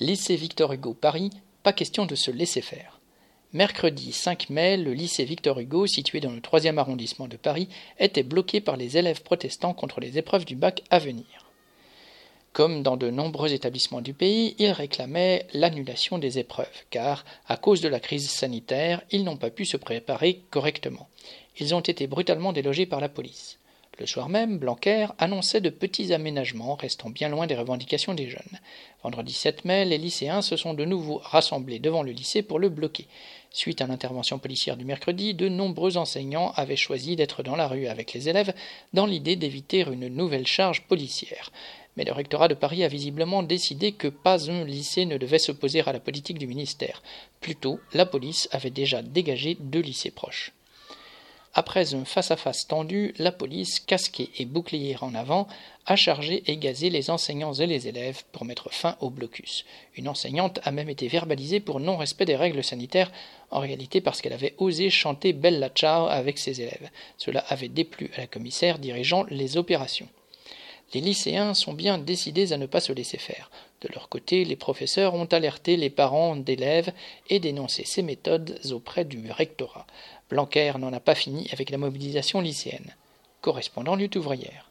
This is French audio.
Lycée Victor Hugo Paris, pas question de se laisser faire. Mercredi 5 mai, le lycée Victor Hugo, situé dans le 3e arrondissement de Paris, était bloqué par les élèves protestants contre les épreuves du bac à venir. Comme dans de nombreux établissements du pays, ils réclamaient l'annulation des épreuves, car, à cause de la crise sanitaire, ils n'ont pas pu se préparer correctement. Ils ont été brutalement délogés par la police. Le soir même, Blanquer annonçait de petits aménagements restant bien loin des revendications des jeunes. Vendredi 7 mai, les lycéens se sont de nouveau rassemblés devant le lycée pour le bloquer. Suite à l'intervention policière du mercredi, de nombreux enseignants avaient choisi d'être dans la rue avec les élèves dans l'idée d'éviter une nouvelle charge policière. Mais le rectorat de Paris a visiblement décidé que pas un lycée ne devait s'opposer à la politique du ministère. Plutôt, la police avait déjà dégagé deux lycées proches. Après un face-à-face tendu, la police, casquée et bouclier en avant, a chargé et gazé les enseignants et les élèves pour mettre fin au blocus. Une enseignante a même été verbalisée pour non-respect des règles sanitaires, en réalité parce qu'elle avait osé chanter Bella Ciao avec ses élèves. Cela avait déplu à la commissaire dirigeant les opérations. Les lycéens sont bien décidés à ne pas se laisser faire. De leur côté, les professeurs ont alerté les parents d'élèves et dénoncé ces méthodes auprès du rectorat. Blanquer n'en a pas fini avec la mobilisation lycéenne. Correspondant lutte ouvrière.